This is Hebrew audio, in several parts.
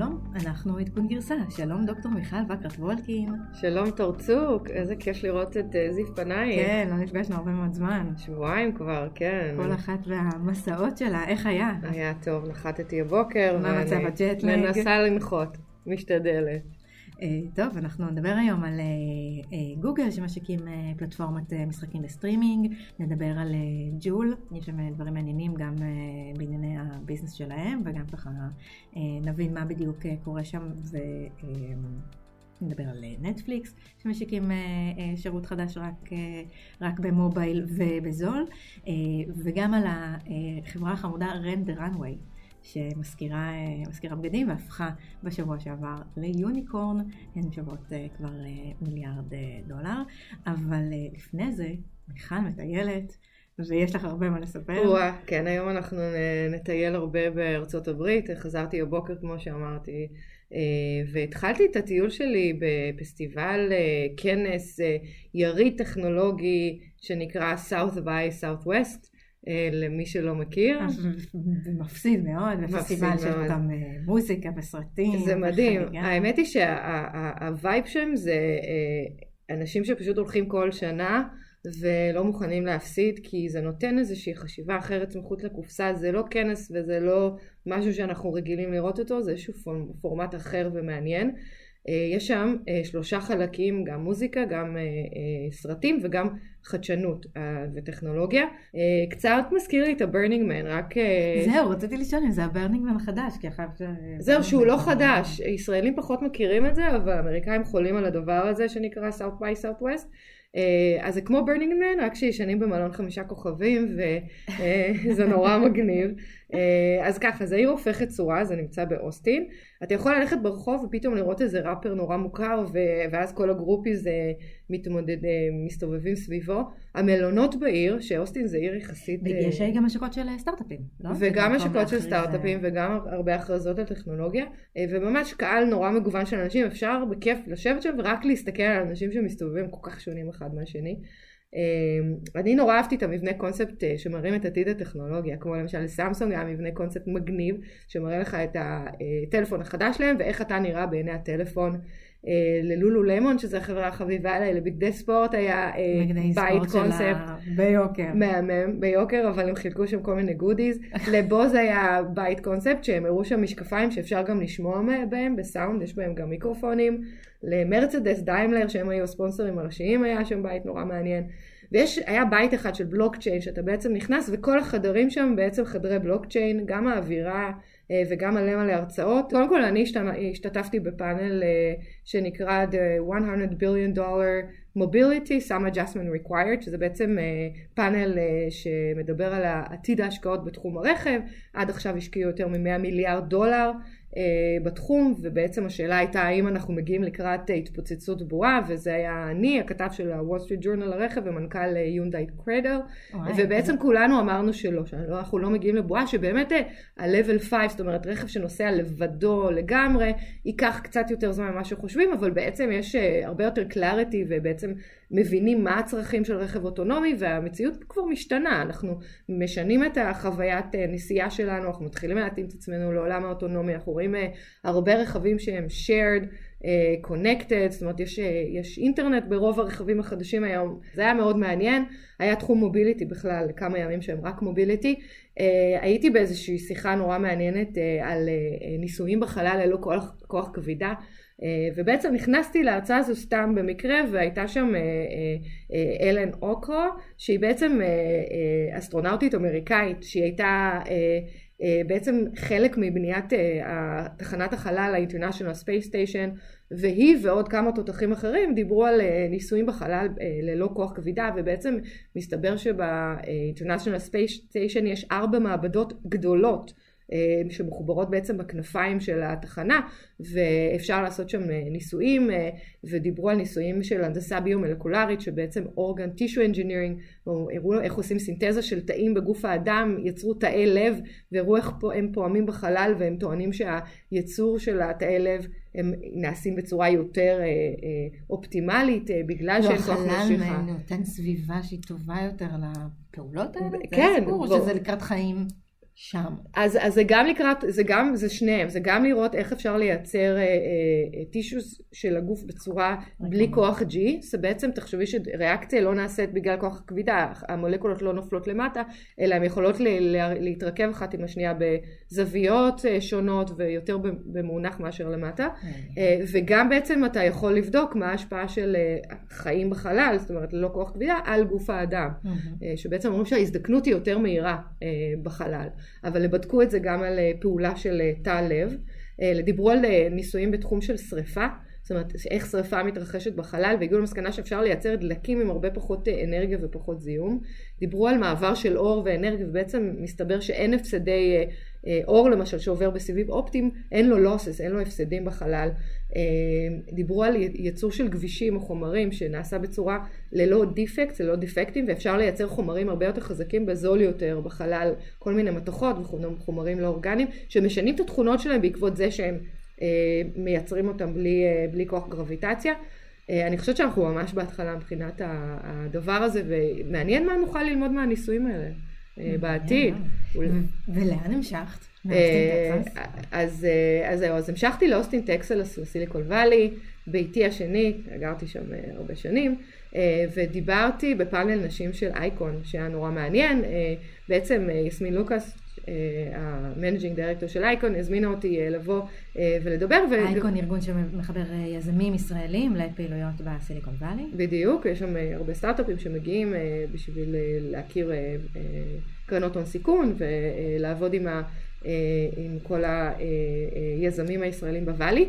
שלום, אנחנו עדכון גרסה. שלום דוקטור מיכל וקרת וולקין. שלום תורצ'וק, איזה כיף לראות את uh, זיו פנייך. כן, לא נפגשנו הרבה מאוד זמן. שבועיים כבר, כן. כל אחת והמסעות שלה, איך היה? היה טוב, נחתתי הבוקר. מה מצב הג'ט לג? מנסה לנחות, משתדלת. אה, טוב, אנחנו נדבר היום על אה, אה, גוגל שמשיקים פלטפורמת משחקים בסטרימינג, נדבר על ג'ול, יש שם דברים מעניינים גם בענייני הביזנס שלהם, וגם ככה נבין מה בדיוק קורה שם נדבר על נטפליקס שמשיקים שירות חדש רק, רק במובייל ובזול, וגם על החברה החמודה Rent the Runway. שמשכירה בגדים והפכה בשבוע שעבר ל unicorn, הן שוות אה, כבר אה, מיליארד אה, דולר, אבל לפני זה מיכל מטיילת. ויש לך הרבה מה לספר. וואה, כן, היום אנחנו נטייל הרבה בארצות הברית, חזרתי הבוקר כמו שאמרתי, והתחלתי את הטיול שלי בפסטיבל כנס יריד טכנולוגי שנקרא South by Southwest, אה, למי שלא מכיר. אה, זה מפסיד מאוד, בפסטיבל של גם אה, מוזיקה וסרטים. זה מדהים. האמת היא שהווייב שם זה אנשים שפשוט הולכים כל שנה ולא מוכנים להפסיד, כי זה נותן איזושהי חשיבה אחרת מחוץ לקופסה, זה לא כנס וזה לא משהו שאנחנו רגילים לראות אותו, זה איזשהו פורמט אחר ומעניין. אה, יש שם אה, שלושה חלקים, גם מוזיקה, גם אה, סרטים וגם חדשנות וטכנולוגיה. קצת מזכיר לי את ה Burning Man, רק... זהו, רציתי לשאול אם זה ה Burning Man החדש, כי אחר ש... זהו, שהוא לא חדש. ישראלים פחות מכירים את זה, אבל אמריקאים חולים על הדבר הזה שנקרא South by Southwest. אז זה כמו Burning Man, רק שישנים במלון חמישה כוכבים וזה נורא מגניב. אה, אז ככה, זה עיר הופכת צורה, זה נמצא באוסטין. אתה יכול ללכת ברחוב ופתאום לראות איזה ראפר נורא מוכר, ואז כל ה groupies מתמודד, אה, מסתובבים סביבו. המלונות בעיר, שאוסטין זה עיר יחסית... יש גם השקות של סטארט-אפים, לא? וגם השקות של סטארט-אפים, וגם הרבה הכרזות על טכנולוגיה, אה, וממש קהל נורא מגוון של אנשים, אפשר בכיף לשבת שם ורק להסתכל על אנשים שמסתובבים כל כך שונים אחד מהשני. אמ, אני נורא אהבתי את המבנה קונספט אה, שמראים את עתיד הטכנולוגיה, כמו למשל סמסונג היה מבנה קונספט מגניב, שמראה לך את הטלפון החדש שלהם ואיך אתה נראה בעיני הטלפון. אה, ללולו למון, שזו החברה החביבה עליי, לביגדי ספורט היה אה, בית קונספט. ביוקר. מהמם, ביוקר, אבל הם חילקו שם כל מיני גודיז. לבוז היה בית קונספט, שהם הראו שם משקפיים שאפשר גם לשמוע בהם בסאונד, יש בהם גם מיקרופונים. למרצדס דיימלר, שהם היו הספונסרים הראשיים, היה שם בית נורא מעניין. ויש, היה בית אחד של בלוקצ'יין שאתה בעצם נכנס וכל החדרים שם בעצם חדרי בלוקצ'יין, גם האווירה וגם מלא מלא הרצאות. קודם כל אני השתתפתי בפאנל אה, שנקרא The 100 billion dollar mobility some adjustment required שזה בעצם אה, פאנל שמדבר על עתיד ההשקעות בתחום הרכב עד עכשיו השקיעו יותר מ-100 מיליארד דולר בתחום ובעצם השאלה הייתה האם אנחנו מגיעים לקראת התפוצצות בועה וזה היה אני הכתב של ה-Wall Street Journal לרכב ומנכ"ל יונדאי קרדל ובעצם כולנו אמרנו שלא, שאנחנו לא מגיעים לבועה שבאמת ה-level 5 זאת אומרת רכב שנוסע לבדו לגמרי ייקח קצת יותר זמן ממה שחושבים אבל בעצם יש הרבה יותר clarity ובעצם מבינים מה הצרכים של רכב אוטונומי והמציאות כבר משתנה, אנחנו משנים את החוויית אה, נסיעה שלנו, אנחנו מתחילים להתאים את עצמנו לעולם האוטונומי, אנחנו רואים אה, הרבה רכבים שהם shared, אה, connected, זאת אומרת יש, יש אינטרנט ברוב הרכבים החדשים היום, זה היה מאוד מעניין, היה תחום מוביליטי בכלל, כמה ימים שהם רק מוביליטי, הייתי באיזושהי שיחה נורא מעניינת על ניסויים בחלל ללא כוח, כוח כבידה. אה, ובעצם נכנסתי להרצאה הזו סתם במקרה והייתה שם אה, אה, אלן אוקרו שהיא בעצם אסטרונאוטית אמריקאית שהיא הייתה בעצם חלק מבניית תחנת החלל ה-International Space Station והיא ועוד כמה תותחים אחרים דיברו על ניסויים בחלל ללא כוח כבידה ובעצם מסתבר שב-International Space Station יש ארבע מעבדות גדולות אה, שמחוברות בעצם בכנפיים של התחנה ואפשר לעשות שם אה, ניסויים אה, ודיברו על ניסויים של הנדסה ביומלקולרית שבעצם organ tissue engineering הראו איך עושים סינתזה של תאים בגוף האדם יצרו תאי לב והראו איך הם פועמים בחלל והם טוענים שהייצור של התאי לב הם נעשים בצורה יותר אה, אה, אופטימלית אה, בגלל שאין כוח משיכה. החלל נותן סביבה שהיא טובה יותר לפעולות האלה? כן. זה הסיפור, שזה לקראת חיים? שם. אז, אז זה גם לקראת, זה גם, זה שניהם, זה גם לראות איך אפשר לייצר אה, אה, tissues של הגוף בצורה בלי כוח G, זה בעצם תחשבי שריאקציה לא נעשית בגלל כוח הכבידה, המולקולות לא נופלות למטה, אלא הן יכולות ל, ל, להתרכב אחת עם השנייה בזוויות אה, שונות ויותר במאונח מאשר למטה, אה, וגם בעצם אתה יכול לבדוק מה ההשפעה של אה, חיים בחלל, זאת אומרת ללא כוח כבידה, על גוף האדם, אה, שבעצם אומרים שההזדקנות היא יותר מהירה אה, בחלל. אבל בדקו את זה גם על אה, פעולה של אה, תא לב. אה, דיברו על ניסויים בתחום של שריפה, זאת אומרת איך שריפה מתרחשת בחלל והגיעו למסקנה שאפשר לייצר דלקים עם הרבה פחות אנרגיה ופחות זיהום. דיברו על מעבר של אור ואנרגיה ובעצם מסתבר שאין הפסדי אור למשל שעובר בסיבים אופטיים, אין לו לוסס, אין לו הפסדים בחלל. אה, דיברו על ייצור של גבישים או חומרים שנעשה בצורה ללא דיפקט, ללא דיפקטים, ואפשר לייצר חומרים הרבה יותר חזקים בזול יותר בחלל, כל מיני מתכות וחומרים לא אורגניים, שמשנים את התכונות שלהם בעקבות זה שהם אה, מייצרים אותם בלי, אה, בלי כוח גרביטציה. אני חושבת שאנחנו ממש בהתחלה מבחינת הדבר הזה, ומעניין מה נוכל ללמוד מהניסויים האלה בעתיד. ולאן המשכת? אה, אז זהו, אז המשכתי לאוסטין טקסס, ל Silicon Valley, ביתי השני, גרתי שם אה, הרבה שנים, אה, ודיברתי בפאנל נשים של אייקון, שהיה נורא מעניין. בעצם יסמין לוקאס, ה managing director של אייקון, הזמינה אותי לבוא ולדבר. אייקון ארגון שמחבר יזמים ישראלים לפעילויות ב Silicon Valley. בדיוק, יש שם הרבה סטארט-אפים שמגיעים בשביל להכיר קרנות הון סיכון ולעבוד עם ה... אה, עם כל היזמים הישראלים ב Valley אה,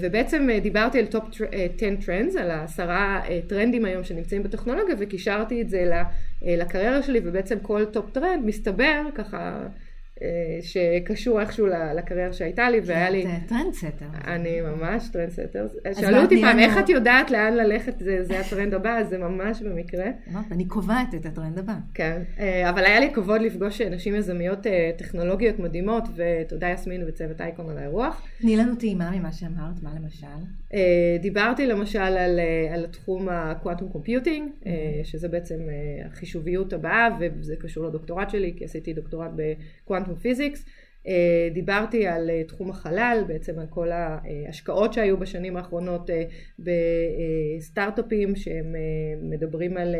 ובעצם אה, דיברתי על top 10 trends, על העשרה טרנדים היום שנמצאים בטכנולוגיה וקישרתי את זה לקריירה שלי ובעצם כל top trend מסתבר ככה אה, שקשור איכשהו לקריירה שהייתה לי, והיה לי... את trendster. אני ממש trendster. שאלו אותי פעם, איך את יודעת לאן ללכת, זה הטרנד הבא, אז זה ממש במקרה. אני קובעת את הטרנד הבא. כן, אה, אבל היה לי כבוד לפגוש נשים יזמיות אה, טכנולוגיות מדהימות, ותודה יסמין וצוות אייקון על האירוח. תני לנו טעימה ממה שאמרת, מה למשל? דיברתי למשל על, על התחום ה quantum computing, שזה בעצם החישוביות הבאה, וזה קשור לדוקטורט שלי, כי עשיתי דוקטורט ב quantum quantum physics, אה, דיברתי על אה, תחום החלל, בעצם על כל ההשקעות שהיו בשנים האחרונות אה, בסטארט-אפים שהם מדברים על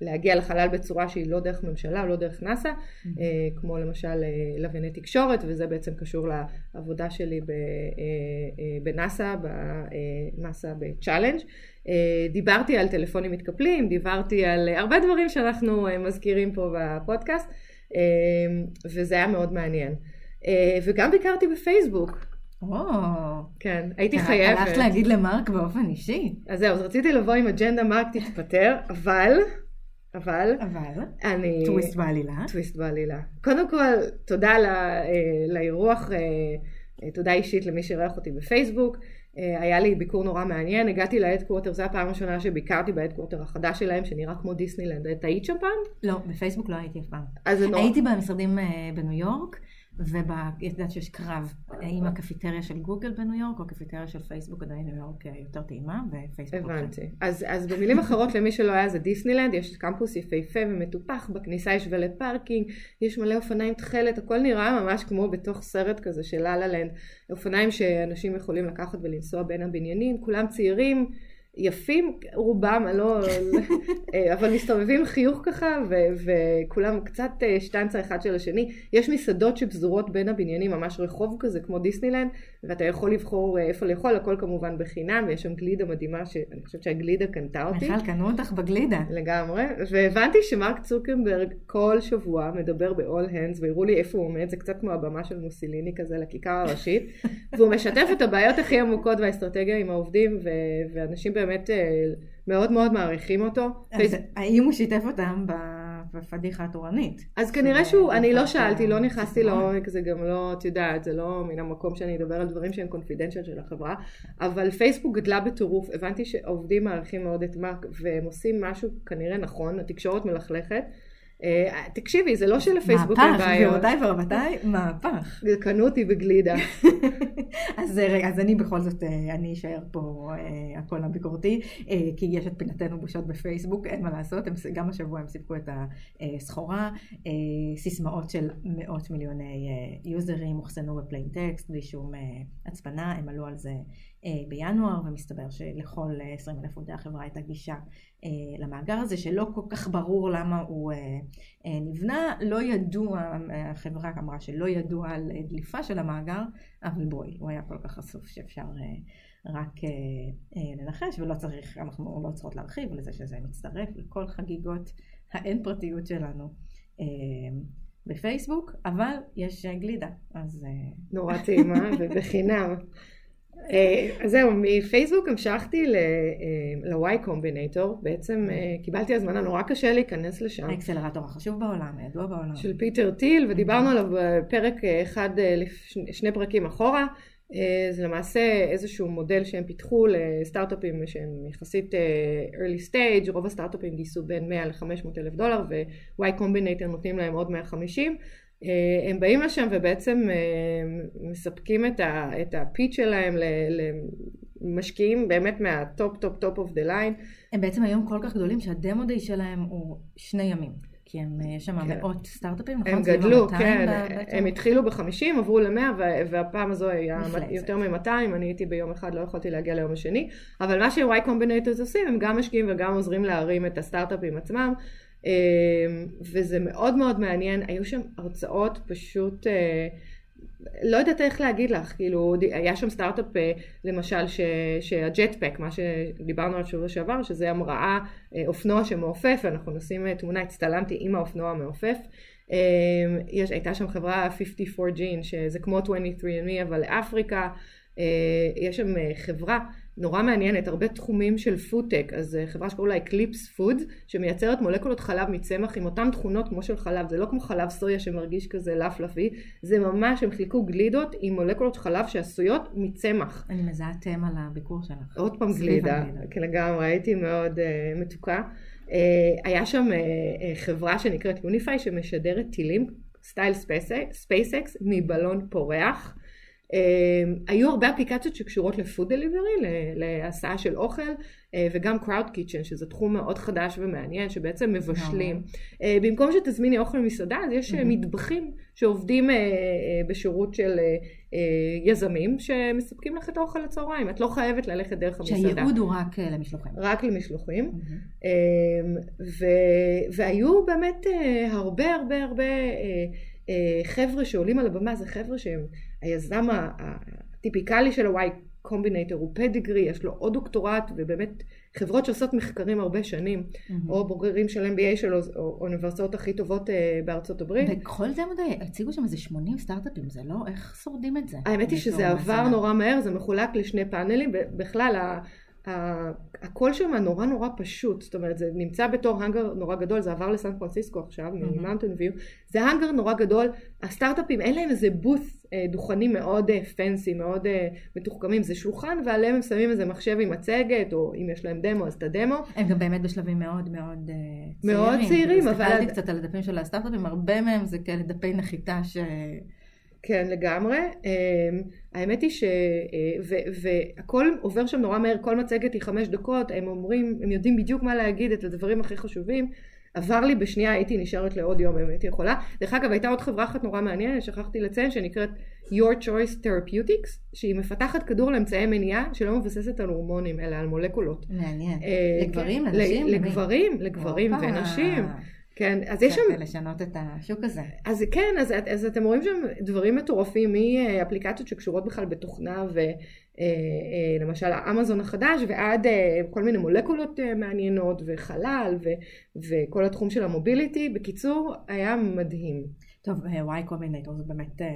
להגיע לחלל בצורה שהיא לא דרך ממשלה, לא דרך נאסא, mm-hmm. כמו למשל לווייני תקשורת, וזה בעצם קשור לעבודה שלי בנאסא, בנאסא בצ'אלנג'. דיברתי על טלפונים מתקפלים, דיברתי על הרבה דברים שאנחנו מזכירים פה בפודקאסט. אמ, וזה היה מאוד מעניין. אה, וגם ביקרתי בפייסבוק. או, כן, הייתי חייבת. הלכת להגיד למרק באופן אישי. אז זהו, אז רציתי לבוא עם אג'נדה מרק תתפטר, אבל, אבל, אבל, אני... טוויסט בעלילה. טוויסט בעלילה. קודם כל, תודה אה, לאירוח, אה, תודה אישית למי שאירח אותי בפייסבוק. אה, היה לי ביקור נורא מעניין, הגעתי ל headquarter, זו הפעם הראשונה שביקרתי ב headquarter החדש שלהם, שנראה כמו דיסנילנד. את היית שם פעם? לא, בפייסבוק לא הייתי אף פעם. הייתי במשרדים אה, בניו יורק, וידעת שיש קרב עם הקפיטריה של גוגל בניו יורק, או הקפיטריה של פייסבוק עדיין ניו יורק אה, יותר טעימה, ופייסבוק... הבנתי. אז, אז במילים אחרות, למי שלא היה, זה דיסנילנד, יש קמפוס יפהפה ומטופח, בכניסה יש valet parking, יש מלא אופניים תכלת, הכל נראה ממש כמו בתוך סרט כזה של לה לה לנד. אופניים שאנשים יכולים לקחת ולנסוע בין הבניינים, כולם צעירים. יפים רובם, לא, אה, אבל מסתובבים חיוך ככה ו- וכולם קצת אה, שטנצה אחד של השני. יש מסעדות שפזורות בין הבניינים, ממש רחוב כזה כמו דיסנילנד, ואתה יכול לבחור אה, איפה לאכול, הכל כמובן בחינם, ויש שם גלידה מדהימה שאני חושבת שהגלידה קנתה אותי. מיכל, קנו אותך בגלידה. לגמרי, והבנתי שמרק צוקנברג כל שבוע מדבר ב-all hands, והראו לי איפה הוא עומד, זה קצת כמו הבמה של מוסיליני כזה לכיכר הראשית, והוא משתף את הבעיות הכי עמוקות והאסטרטגיה עם העובדים, ו- ואנשים באמת אה, מאוד מאוד מעריכים אותו. אז האם הוא שיתף אותם בפדיחה התורנית? אז כנראה שהוא, אני לא שאלתי, לא נכנסתי לעומק, זה גם לא, את יודעת, זה לא מן המקום שאני אדבר על דברים שהם קונפידנציאל של החברה, אבל פייסבוק גדלה בטירוף, הבנתי שעובדים מעריכים מאוד את מרק, והם עושים משהו כנראה נכון, התקשורת מלכלכת. אה, תקשיבי, זה לא שלפייסבוק אין מהפך, בעיות. גבירותיי ורבותיי, מהפך. קנו אותי בגלידה. אז רגע, אז אני בכל זאת, אה, אני אשאר פה אה, הקול הביקורתי, אה, כי יש את פינתנו בושות בפייסבוק, אין מה לעשות, הם, גם השבוע הם סיפקו את הסחורה, אה, סיסמאות של מאות מיליוני אה, יוזרים אוחסנו בפליין טקסט, בלי שום אה, הצפנה, הם עלו על זה אה, בינואר, ומסתבר שלכל אה, 20 אלף עובדי החברה הייתה גישה אה, למאגר הזה, שלא כל כך ברור למה הוא אה, אה, נבנה, לא ידוע, אה, החברה אמרה שלא ידוע על אה, דליפה של המאגר, אבל בואי, הוא היה כל כך חשוף שאפשר אה, רק אה, אה, לנחש, ולא צריך, אנחנו לא צריכות להרחיב לזה שזה מצטרף לכל חגיגות האין פרטיות שלנו אה, בפייסבוק, אבל יש אה, גלידה, אז אה, נורא טעימה ובחינם. אה, אז זהו, מפייסבוק המשכתי ל-Y Combinator, בעצם אה, קיבלתי הזמנה, נורא קשה להיכנס לשם, האקסלרטור החשוב בעולם, הידוע בעולם. של פיטר טיל, ודיברנו עליו בפרק אה, אחד, אה, שני פרקים אחורה. אה, זה למעשה איזשהו מודל שהם פיתחו לסטארט-אפים שהם יחסית אה, early stage, רוב הסטארט-אפים גייסו בין 100 ל-500 אלף דולר ו-Y Combinator נותנים להם עוד 150. אה, הם באים לשם ובעצם אה, מספקים את, ה pitch שלהם למשקיעים באמת מה top top top of the line. הם בעצם היום כל כך גדולים שה demo day שלהם הוא שני ימים, כי הם, יש שם כן. מאות סטארט-אפים, נכון? הם גדלו, ה-200 כן, בעצם? הם התחילו ב-50, עברו ל-100 והפעם הזו היה. יותר מ-200, אני הייתי ביום אחד, לא יכולתי להגיע ליום השני, אבל מה ש-Y Combinators עושים, הם גם משקיעים וגם עוזרים להרים את הסטארט-אפים עצמם, אה, וזה מאוד מאוד מעניין, היו שם הרצאות פשוט... אה, לא יודעת איך להגיד לך, כאילו, היה שם סטארט-אפ אה, למשל שהג'טפק, מה שדיברנו עליו שבוע שעבר, שזה המראה, אה, אופנוע שמעופף, ואנחנו נשים תמונה, הצטלמתי עם האופנוע המעופף. אה, יש, הייתה שם חברה 54gene, שזה כמו 23andMe אבל לאפריקה. יש שם חברה נורא מעניינת, הרבה תחומים של פודטק, אז אה, חברה שקוראים לה Eclipse Food, שמייצרת מולקולות חלב מצמח עם אותן תכונות כמו של חלב, זה לא כמו חלב סויה שמרגיש כזה דלפי, זה ממש, הם חילקו גלידות עם מולקולות חלב שעשויות מצמח. אני מזהה טעם על הביקור שלך. עוד פעם גלידה. כן לגמרי, הייתי מאוד אה, מתוקה. אה, היה שם אה, אה, חברה שנקראת יוניפיי שמשגרת טילים, style SpaceX, מבלון פורח. אה, היו הרבה אפליקציות שקשורות ל food delivery, להסעה של אוכל, אה, וגם cloud kitchen, שזה תחום מאוד חדש ומעניין, שבעצם מבשלים. אה, במקום שתזמיני אוכל ממסעדה, אז יש. מטבחים שעובדים בשירות של יזמים, שמספקים לך את האוכל לצהריים. את לא חייבת ללכת דרך המסעדה. שהייעוד הוא רק אה, למשלוחים. רק למשלוחים. והיו באמת אה, הרבה הרבה הרבה אה, אה, חבר'ה שעולים על הבמה, זה חבר'ה שהם היזם הטיפיקלי של ה-Y קומבינטור הוא פדיגרי, יש לו עוד דוקטורט ובאמת חברות שעושות מחקרים הרבה שנים, מהמם. או בוגרים של MBA של האוניברסיטאות הכי טובות אה, בארצות הברית. וכל זה מדי, הציגו שם איזה 80 סטארט-אפים, זה לא, איך שורדים את זה? האמת היא שזה עבר. נורא מהר, זה מחולק לשני פאנלים, בכלל הכל שם נורא נורא פשוט, זאת אומרת זה נמצא בתוך האנגר נורא גדול, זה עבר לסן פרנסיסקו עכשיו. ממאונטן ויו, זה האנגר נורא גדול, הסטארט-אפים אין להם איזה booth אה, דוכנים מאוד fancy, מאוד אה, מתוחכמים, זה שולחן ועליהם הם שמים איזה מחשב עם מצגת, או אם יש להם דמו אז את הדמו, הם גם באמת בשלבים מאוד מאוד אה, צעירים. מאוד צעירים, אבל- הסתכלתי קצת על הדפים של הסטארט-אפים, הרבה מהם זה כאלה דפי נחיתה ש... כן, לגמרי. אמ, האמת היא ש... אה, ו- והכל עובר שם נורא מהר, כל מצגת היא חמש דקות, הם אומרים, הם יודעים בדיוק מה להגיד, את הדברים הכי חשובים. עבר לי בשנייה, הייתי נשארת לעוד יום אם הייתי יכולה. דרך אגב, הייתה עוד חברה אחת נורא מעניינת, שכחתי לציין, שנקראת Your Choice Therapeutics, שהיא מפתחת כדור לאמצעי מניעה שלא מבססת על הורמונים, אלא על מולקולות. מעניין. אה, לגברים, כן, לנשים? למי? לגברים, לגברים. ונשים. כן, אז יש שם... לשנות את השוק הזה. אז כן, אז, אז אתם רואים שם דברים מטורפים מאפליקציות שקשורות בכלל בתוכנה ולמשל האמזון החדש ועד אה, כל מיני מולקולות אה, מעניינות וחלל ו, וכל התחום של ה mobility. בקיצור, היה מדהים. טוב, Y Combinator זה באמת אה,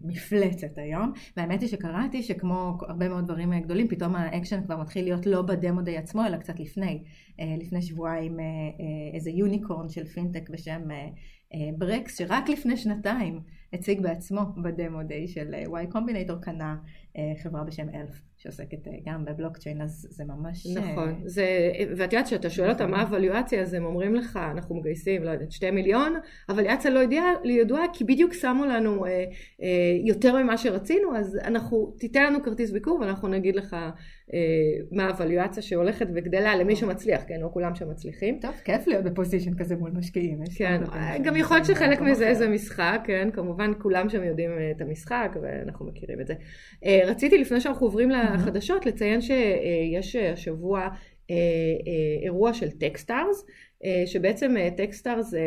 מפלצת היום, והאמת היא שקראתי שכמו הרבה מאוד דברים אה, גדולים, פתאום האקשן כבר מתחיל להיות לא ב demo day עצמו, אלא קצת לפני. אה, לפני שבועיים אה, אה, איזה unicorn של פינטק בשם אה, אה, Brex, שרק לפני שנתיים הציג בעצמו ב demo day של אה, Y Combinator, קנה אה, חברה בשם אלף, שעוסקת אה, גם בבלוקצ'יין, אז זה ממש... נכון, זה, ואת יודעת שאתה שואל אותם מה הוואליואציה, אז הם אומרים לך, אנחנו מגייסים, לא יודעת, שתי מיליון, הוואליואציה לא ידועה, ידועה כי בדיוק שמו לנו אה, אה, יותר ממה שרצינו, אז אנחנו, תיתן לנו כרטיס ביקור ואנחנו נגיד לך אה, מה הוואליואציה שהולכת וגדלה למי שמצליח, כן, לא כולם שמצליחים. טוב, כיף להיות בפוזיישן כזה מול משקיעים. כן, גם יכול להיות שחלק מזה זה משחק, כן, כמובן כולם שם יודעים אה, את המשחק ואנחנו מכירים את זה. אה, רציתי לפני שאנחנו עוברים לחדשות לציין שיש השבוע אירוע של Techstars, שבעצם Techstars זה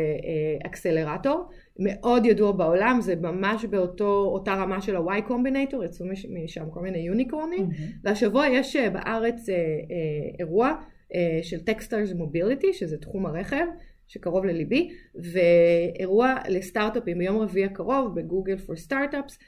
אקסלרטור. מאוד ידוע בעולם, זה ממש באותה רמה של ה-Y Combinator, יצאו משם כל מיני unicornים, אהמ. והשבוע יש אה, בארץ אה, אה, אירוע של Techstars Mobility, שזה תחום הרכב, שקרוב לליבי, ואירוע לסטארט-אפים ביום רביעי הקרוב בגוגל פור סטארט-אפס.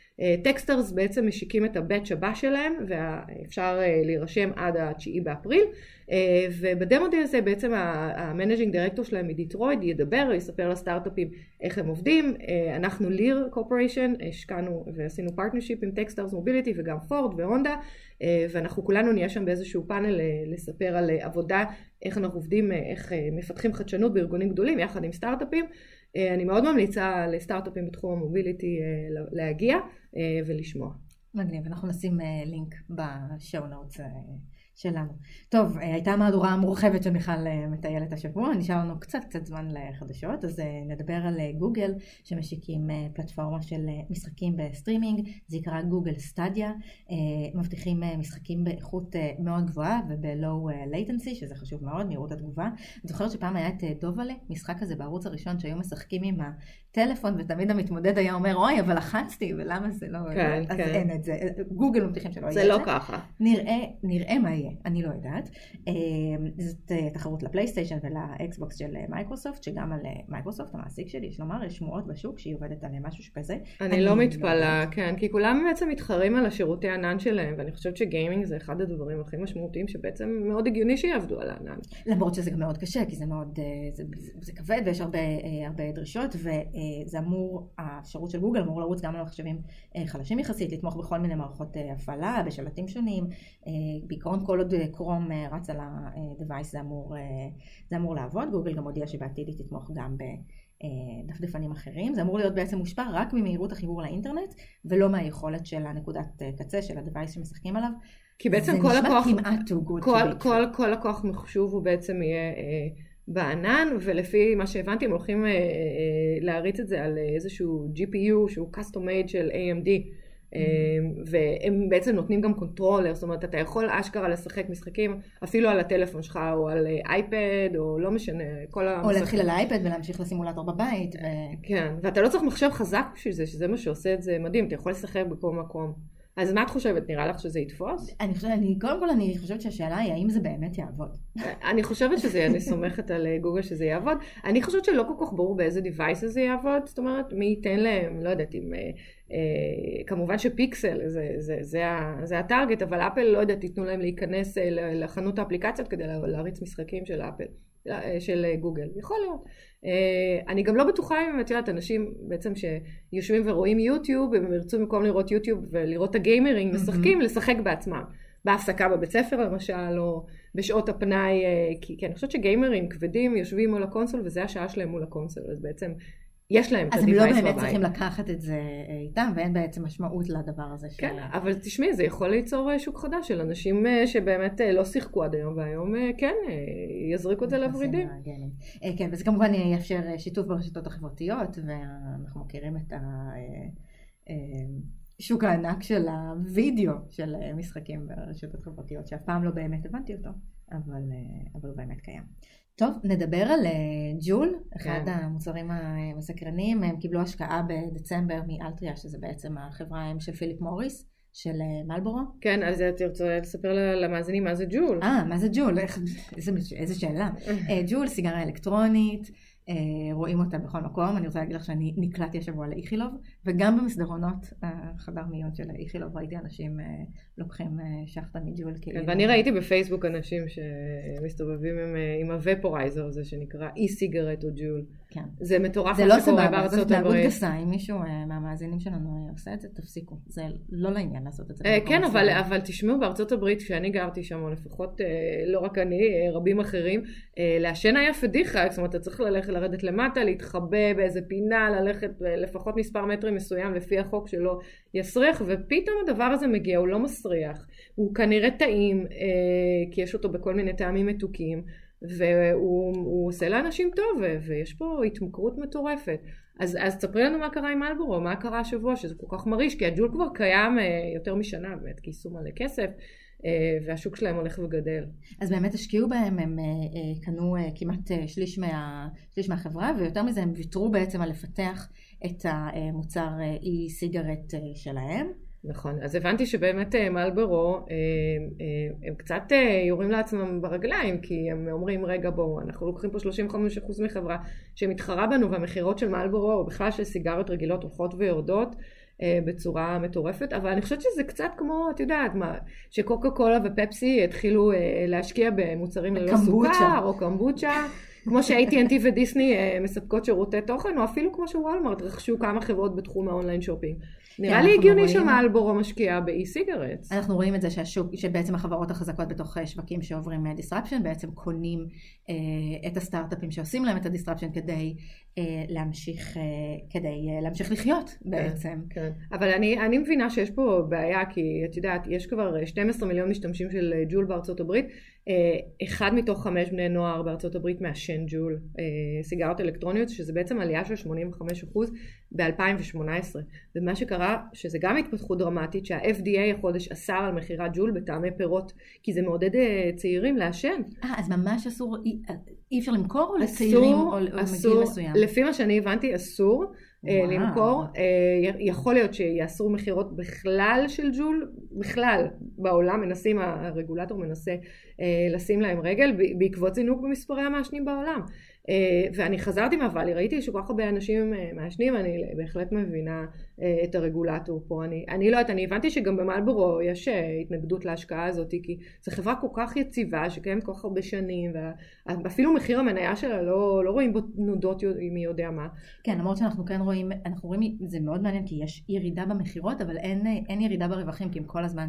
טקסטרס בעצם משיקים את הבאץ' הבא שלהם, ואפשר להירשם עד ה-9 באפריל. אה, ובדמו די הזה בעצם המנג'ינג דירקטור שלהם מדיטרויד ידבר, יספר לסטארט-אפים איך הם עובדים. אה, אנחנו ליר קורפוריישן, השקענו ועשינו פרטנרשיפ עם טקסטארס מוביליטי וגם פורד והונדה, אה, ואנחנו כולנו נהיה שם באיזשהו פאנל לספר על עבודה, איך אנחנו עובדים, איך מפתחים חדשנות בארגונים גדולים יחד עם סטארט-אפים. אני מאוד ממליצה לסטארט-אפים בתחום ה mobility להגיע ולשמוע. מגניב, אנחנו נשים לינק ב show notes שלנו. טוב, אה, הייתה מהדורה מורחבת של מיכל אה, מטיילת השבוע, נשאר לנו קצת קצת זמן לחדשות, אז אה, נדבר על גוגל שמשיקים פלטפורמה של משחקים בסטרימינג, זה ייקרא Google Stadia, מבטיחים משחקים באיכות מאוד גבוהה וב low latency, שזה חשוב מאוד, מהירות התגובה. אני זוכרת שפעם היה את דידובלה, משחק כזה בערוץ הראשון שהיו משחקים עם הטלפון ותמיד המתמודד היה אומר, אוי, אבל לחצתי, ולמה זה לא... כן, אז כן. אין את זה. גוגל מבטיחים שלא יהיה את זה. זה לא ככה. נראה, נראה מה יהיה. אני לא יודעת. אמ, זאת אה, תחרות לפלייסטיישן ולאקסבוקס של אה, מייקרוסופט, שגם על אה, מייקרוסופט, המעסיק שלי, יש לומר, יש שמועות בשוק שהיא עובדת על משהו שכזה. אני, אני לא, לא מתפלאה, לא כן, כי כולם בעצם מתחרים על השירותי ענן שלהם, ואני חושבת שגיימינג זה אחד הדברים הכי משמעותיים שבעצם מאוד הגיוני שיעבדו על הענן. למרות שזה גם מאוד קשה, כי זה מאוד, זה, זה, זה כבד ויש הרבה, הרבה דרישות, וזה אמור, השירות של גוגל אמור לרוץ גם על מחשבים חלשים יחסית, לתמוך בכל מיני מערכות הפעלה, בשלטים שונים, בעיקרון כל עוד קרום אה, רץ על ה-device זה אמור, אה, זה אמור לעבוד, גוגל גם הודיע שבעתיד היא תתמוך גם בדפדפנים אחרים, זה אמור להיות בעצם מושפע רק ממהירות החיבור לאינטרנט ולא מהיכולת של הנקודת אה, קצה של ה-device שמשחקים עליו. כי בעצם כל זה נשמע כמעט כל, thin כל, כל לקוח מחשוב הוא בעצם יהיה אה, בענן, ולפי מה שהבנתי הם הולכים אה, אה, להריץ את זה על איזשהו GPU שהוא custom made של AMD. אמ, והם בעצם נותנים גם controller, זאת אומרת אתה יכול אשכרה לשחק משחקים אפילו על הטלפון שלך או על אייפד או לא משנה, כל המשחקים. או להתחיל על האייפד ולהמשיך לסימולטור בבית. ו... כן, ואתה לא צריך מחשב חזק בשביל זה, שזה מה שעושה את זה מדהים, אתה יכול לשחק בכל מקום. אז מה את חושבת? נראה לך שזה יתפוס? אני חושבת, אני, קודם כל אני חושבת שהשאלה היא האם זה באמת יעבוד. אני חושבת שזה, אני סומכת על אה, גוגל שזה יעבוד. אני חושבת שלא כל כך ברור באיזה device זה יעבוד, זאת אומרת, מי ייתן להם, לא יודעת, אם... אה, אה, כמובן שפיקסל זה, זה, זה, זה הטארגט, אבל אפל, לא יודעת, תיתנו להם להיכנס לחנות האפליקציות כדי להריץ משחקים של אפל, של גוגל. יכול להיות. אני גם לא בטוחה אם את יודעת, אנשים בעצם שיושבים ורואים יוטיוב, הם ירצו במקום לראות יוטיוב ולראות את ה gamerים משחקים, לשחק בעצמם. בהפסקה בבית ספר למשל, או בשעות הפנאי, כי, כי אני חושבת ש gamerים כבדים יושבים מול ה console וזה השעה שלהם מול ה console, אז בעצם יש להם את ה-device בבית. אז הם לא באמת צריכים לקחת את זה אה, איתם, ואין בעצם משמעות לדבר הזה. כן, של... אבל תשמעי, זה יכול ליצור אה, שוק חדש של אנשים אה, שבאמת לא שיחקו עד היום, והיום כן, יזריקו את זה לוורידים. כן, וזה כמובן יאפשר שיתוף ברשתות החברתיות, ואנחנו מכירים את השוק הענק של הווידאו של משחקים ברשתות חברתיות, שאף פעם לא באמת הבנתי אותו, אבל, אבל הוא באמת קיים. טוב, נדבר על אה, ג'ול, אחד כן. המוצרים המסקרנים, הם קיבלו השקעה בדצמבר מאלטריה, שזה בעצם החברה האם של פיליפ מוריס. של אה, מלבורו. כן, אז את רוצה לספר למאזינים מה זה ג'ול. אה, מה זה ג'ול? איזה, איזה שאלה. אה, ג'ול, סיגריה אלקטרונית, אה, רואים אותה בכל מקום. אני רוצה להגיד לך שאני נקלטתי השבוע לאיכילוב, וגם במסדרונות החדר מיון של איכילוב ראיתי אנשים אה, לוקחים אה, שחטה מג'ול. כן, כאילו. ואני ראיתי בפייסבוק אנשים שמסתובבים עם, עם הוופורייזר הזה שנקרא אי סיגרט או ג'ול. כן. זה מטורף זה מה לא סבבה, זאת התנהגות. גסה, אם מישהו אה, מהמאזינים שלנו אה, עושה את זה, תפסיקו. זה לא לעניין לעשות את זה. אה, כן, אבל. אבל תשמעו, בארצות הברית, כשאני גרתי שם, או לפחות לא רק אני, רבים אחרים, לעשן היה פדיחה, זאת אומרת, אתה צריך ללכת, לרדת למטה, להתחבא באיזה פינה, ללכת לפחות מספר מטרים מסוים לפי החוק שלא יסריח, ופתאום הדבר הזה מגיע, הוא לא מסריח, הוא כנראה טעים, כי יש אותו בכל מיני טעמים מתוקים, והוא הוא עושה לאנשים טוב, ויש פה התמכרות מטורפת. אז, אז תספרי לנו מה קרה עם מלבורו, מה קרה השבוע, שזה כל כך מרעיש, כי הג'ול כבר קיים אה, יותר משנה, באמת, גייסו מלא כסף, אה, והשוק שלהם הולך וגדל. אז באמת השקיעו בהם, הם אה, קנו כמעט שליש, מה, שליש מהחברה, ויותר מזה הם ויתרו בעצם על לפתח את המוצר אי-סיגרט שלהם. נכון, אז הבנתי שבאמת אה, מלבורו, אה, אה, הם קצת יורים לעצמם ברגליים, כי הם אומרים, רגע בואו, אנחנו לוקחים פה 35% מחברה שמתחרה בנו, והמכירות של מלבורו, או בכלל של סיגריות רגילות, הולכות ויורדות. בצורה מטורפת, אבל אני חושבת שזה קצת כמו, את יודעת, מה, שקוקה קולה ופפסי התחילו להשקיע במוצרים ללא קמבוצ'ה. סוכר, או קמבוצ'ה, כמו ש-AT&T ודיסני מספקות שירותי תוכן, או אפילו כמו שוואלמרט רכשו כמה חברות בתחום ה online shopping. נראה לי הגיוני רואים- שמלבורו משקיעה ב e-cigarettes. אנחנו רואים את זה שהשוק, שבעצם החברות החזקות בתוך אה, שווקים שעוברים אה, disruption בעצם קונים אה, את הסטארט-אפים שעושים להם את ה disruption כדי אה, להמשיך, אה, כדי אה, להמשיך לחיות בעצם. כן, אבל אני, אני מבינה שיש פה בעיה, כי את יודעת, יש כבר 12 מיליון משתמשים של אה, ג'ול בארצות הברית, אה, אחד מתוך חמש בני נוער בארצות הברית מעשן ג'ול, אה, סיגריות אלקטרוניות, שזה בעצם עלייה של 85% ב-2018. ומה שקרה, שזה גם התפתחות דרמטית, שה-FDA החודש אסר על מכירת ג'ול בטעמי פירות, כי זה מעודד אה, צעירים לעשן. אה, אז ממש אסור, אי, אי אפשר למכור או לצעירים או, או לגיל אסור, מסוים? לפי מה שאני הבנתי אסור אה, וואו. למכור, אה, יכול להיות שיאסרו מכירות בכלל של ג'ול, בכלל בעולם מנסים, הרגולטור מנסה אה, לשים להם רגל בעקבות זינוק במספרי המעשנים בעולם. אה, ואני חזרתי מהוואלי, ראיתי שכל כך הרבה אנשים אה, מעשנים, אני בהחלט מבינה אה, את הרגולטור פה. אני, אני לא יודעת, אני הבנתי שגם במלבורו יש התנגדות להשקעה הזאת, כי זו חברה כל כך יציבה, שקיימת כל כך הרבה שנים, ואפילו מחיר המניה שלה לא, לא רואים בו תנודות מי יודע מה. כן, למרות שאנחנו כן רואים, אנחנו רואים, זה מאוד מעניין כי יש ירידה במכירות, אבל אין, אין ירידה ברווחים, כי הם כל הזמן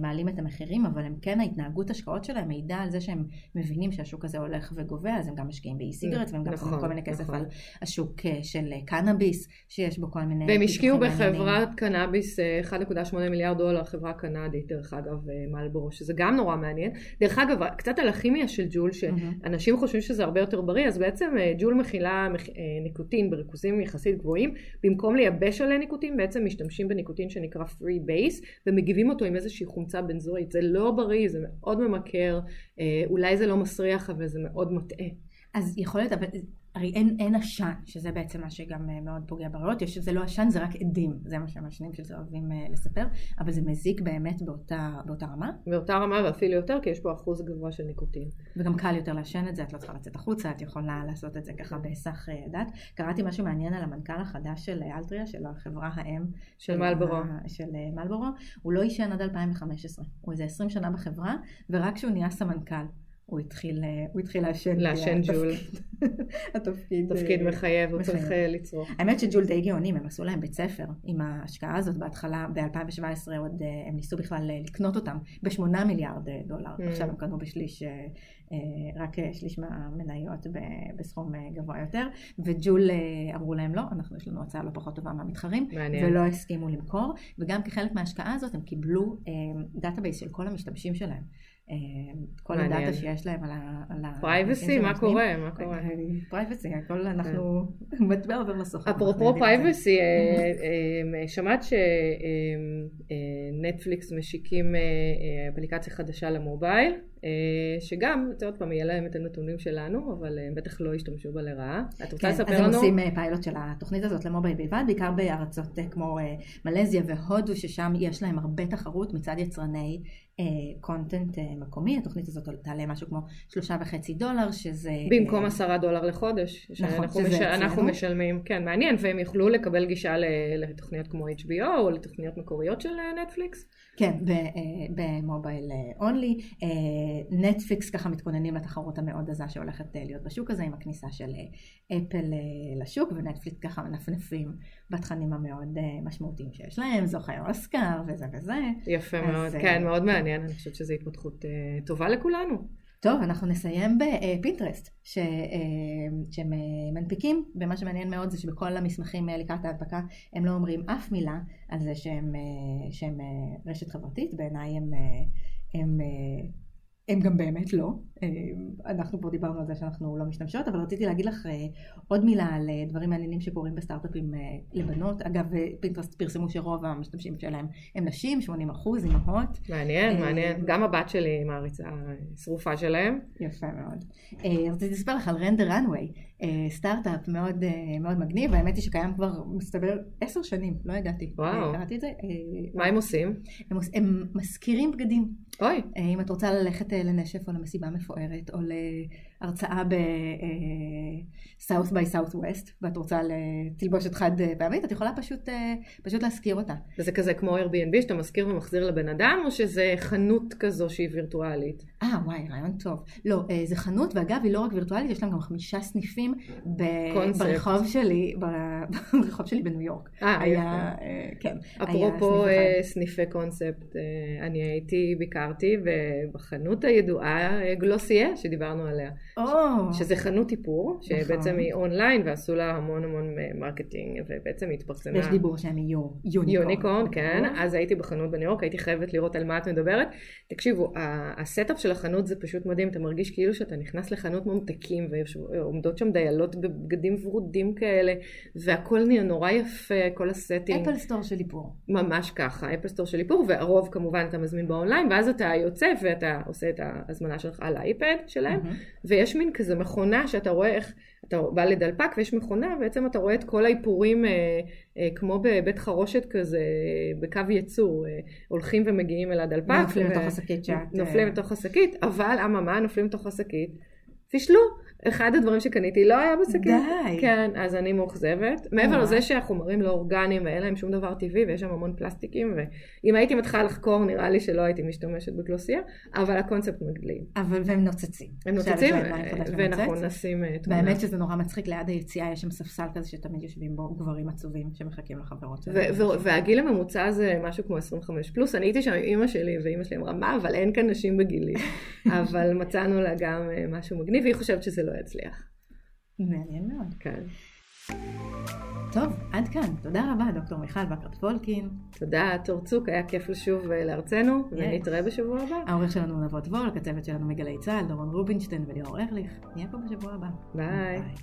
מעלים את המחירים, אבל הם כן, ההתנהגות השקעות שלהם מעידה על זה שהם מבינים שהשוק הזה הולך וגובה, אז הם גם משקיעים באי-סיגרט, והם גם נכון, שמים כל מיני כסף נכון. על השוק אה, של אה, קנאביס, שיש בו כל מיני... והם השקיעו. בחברת קנאביס אה, 1.8 מיליארד דולר, חברה קנדית, דרך אגב, אה, מלבורו, שזה גם נורא מעניין. דרך אגב, קצת על הכימיה של ג'ול. שאנשים חושבים שזה הרבה יותר בריא, אז בעצם אה, ג'ול מכילה מכ- אה, ניקוטין בריכוזים יחסית גבוהים, במקום לייבש עלי ניקוטין, בעצם משתמשים בניקוטין שנקרא free base, ומגיבים אותו עם איזושהי חומצה בנזואית. זה לא בריא, זה מאוד ממכר, אה, אולי זה לא מסריח, אבל זה מאוד מטעה. אז יכול להיות, אבל הרי אין, אין עשן, שזה בעצם מה שגם אה, מאוד פוגע בריאות, יש, זה לא עשן, זה רק עדים, זה מה שהמעשנים של זה אוהבים אה, לספר, אבל זה מזיק באמת באותה, באותה רמה, באותה רמה ואפילו יותר, כי יש פה אחוז גבוה של ניקוטין. וגם קל יותר לעשן את זה, את לא צריכה לצאת החוצה, את יכולה לעשות את זה ככה בהיסח אה, דעת. קראתי משהו מעניין על המנכ"ל החדש של אלטריה, של החברה האם של מלבורו. של מלבורו, הוא לא עישן עד 2015, הוא איזה 20 שנה בחברה, ורק כשהוא נהיה סמנכ"ל. הוא התחיל, אה, הוא התחיל לעשן. לעשן ג'ול. התפקיד, תפקיד אה, מחייב, הוא. צריך אה, לצרוך. האמת שג'ול די גאונים, הם עשו להם בית ספר עם ההשקעה הזאת בהתחלה, ב-2017 עוד הם ניסו בכלל לקנות אותם בשמונה מיליארד דולר, Mm. עכשיו הם קנו בשליש, רק שליש מהמניות בסכום גבוה יותר, וג'ול אמרו להם לא, אנחנו יש לנו הצעה לא פחות טובה מהמתחרים. ולא הסכימו למכור, וגם כחלק מההשקעה הזאת הם קיבלו database של כל המשתמשים שלהם. אה, כל. הדאטה שיש להם על ה... privacy, מה. קורה? מה קורה? privacy, הכל אנחנו, מטבע עובר. אנחנו אפרופו. פרייבסי, שמעת שנטפליקס משיקים אה, אה, אפליקציה חדשה למובייל, אה, שגם, זה עוד פעם, יהיה להם את הנתונים שלנו, אבל הם בטח לא ישתמשו בה לרעה. את רוצה כן, אז לספר הם לנו? עושים אה, פיילוט של התוכנית הזאת למובייל בלבד, בעיקר בארצות אה, כמו אה, מלזיה והודו, ששם יש להם הרבה תחרות מצד יצרני קונטנט מקומי. התוכנית הזאת תעלה משהו כמו שלושה וחצי דולר, שזה... במקום אה, עשרה דולר לחודש, שאנחנו שזה מש- אצלנו. אנחנו משלמים, כן, מעניין, והם יוכלו לקבל גישה לתוכניות כמו HBO או לתוכניות מקוריות של אה, נטפליקס? כן, אה, ב mobile only. נטפליקס ככה מתכוננים לתחרות המאוד עזה שהולכת להיות בשוק הזה עם הכניסה של אפל לשוק ונטפליקס ככה מנפנפים בתכנים המאוד משמעותיים שיש להם, זוכי אוסקר וזה וזה. יפה מאוד, כן, מאוד מעניין, אני חושבת שזו התפתחות טובה לכולנו. טוב, אנחנו נסיים בפינטרסט, ש, אה, שהם אה, מנפיקים, ומה שמעניין מאוד זה שבכל המסמכים אה, לקראת ההנפקה הם לא אומרים אף מילה על זה שהם, שהם רשת חברתית, בעיניי הם, הם הם גם באמת לא. אה, אנחנו פה דיברנו על זה שאנחנו לא משתמשות, אבל רציתי להגיד לך אה, עוד מילה על אה, דברים מעניינים שקורים בסטארט-אפים לבנות. אגב, פינטרסט פרסמו שרוב המשתמשים שלהם הם נשים, 80 אחוז, אימהות. מעניין, מעניין. גם הבת שלי מעריצה שרופה שלהם. יפה מאוד. רציתי לספר לך על רנדר ראנוויי, סטארט-אפ מאוד, מאוד מגניב, האמת היא שקיים כבר, מסתבר, עשר שנים, לא ידעתי. וואו. קראתי את זה. מה הם עושים? הם, הם מזכירים בגדים. אוי. אם את רוצה ללכת לנשף או למסיבה מפוארת או להרצאה ב-South by Southwest ואת רוצה לתלבושת חד פעמית, את יכולה פשוט, פשוט להזכיר אותה. וזה כזה כמו Airbnb שאתה מזכיר ומחזיר לבן אדם או שזה חנות כזו שהיא וירטואלית? אה וואי רעיון טוב. לא, זה חנות ואגב היא לא רק וירטואלית, יש להם גם חמישה סניפים ברחוב שלי, ברחוב שלי בניו יורק. אה, היה, כן. אפרופו סניפי קונספט, אני הייתי, ביקרתי בחנות הידועה גלוסייר שדיברנו עליה. Oh. שזה חנות איפור, שבעצם נכון. היא אונליין ועשו לה המון המון marketing ובעצם היא התפרסמה. יש דיבור שהם יהיו unicorn. unicorn, כן. אז הייתי בחנות בניו יורק, הייתי חייבת לראות על מה את מדברת. תקשיבו, ה setup של החנות זה פשוט מדהים, אתה מרגיש כאילו שאתה נכנס לחנות ממתקים ועומדות שם דיילות בבגדים ורודים כאלה, והכל נהיה נורא יפה, כל ה setting. אפל סטור של איפור. ממש ככה, אפל סטור של איפור, והרוב כמובן אתה מזמין באונליין, ואז אתה יוצא ואתה עושה את ההזמנה שלך על האייפד שלהם, mm-hmm. ויש מין כזה מכונה שאתה רואה איך, אתה בא לדלפק ויש מכונה, בעצם אתה רואה את כל האיפורים אה, אה, כמו בבית חרושת כזה, בקו ייצור, אה, הולכים ומגיעים אל הדלפק. נופלים לתוך השקית שאת... נופלים לתוך השקית, אבל אממה, נופלים לתוך השקית, פישלו. אחד הדברים שקניתי לא היה בשקית. די. כן, אז אני מאוכזבת. מעבר לזה שהחומרים לא אורגניים ואין להם שום דבר טבעי ויש שם המון פלסטיקים, ואם הייתי מתחילה לחקור נראה לי שלא הייתי משתמשת בגלוסיה, אבל הקונספט מגלים. אבל והם נוצצים. הם נוצצים, ואנחנו נשים אה, תמונה. באמת שזה נורא מצחיק, ליד היציאה יש שם ספסל כזה שתמיד יושבים בו גברים עצובים שמחכים לחברות והגיל הממוצע זה משהו כמו 25 פלוס, אני הייתי שם עם אימא שלי, ואימא שלי אמרה, מה, אבל אין כאן נשים בגילי. אבל מצאנו לה גם אה, משהו מגניב, והיא חושבת שזה לא יצליח. מעניין מאוד. כן. טוב, עד כאן. תודה רבה, דוקטור מיכל בקרט פולקין. תודה, תור צוק, היה כיף לשוב אה, לארצנו, yes. ונתראה בשבוע הבא. העורך שלנו נבות וולק, הצוות שלנו מגלי צה"ל, דורון רובינשטיין וליאור ארליך. נהיה פה בשבוע הבא. ביי. ביי.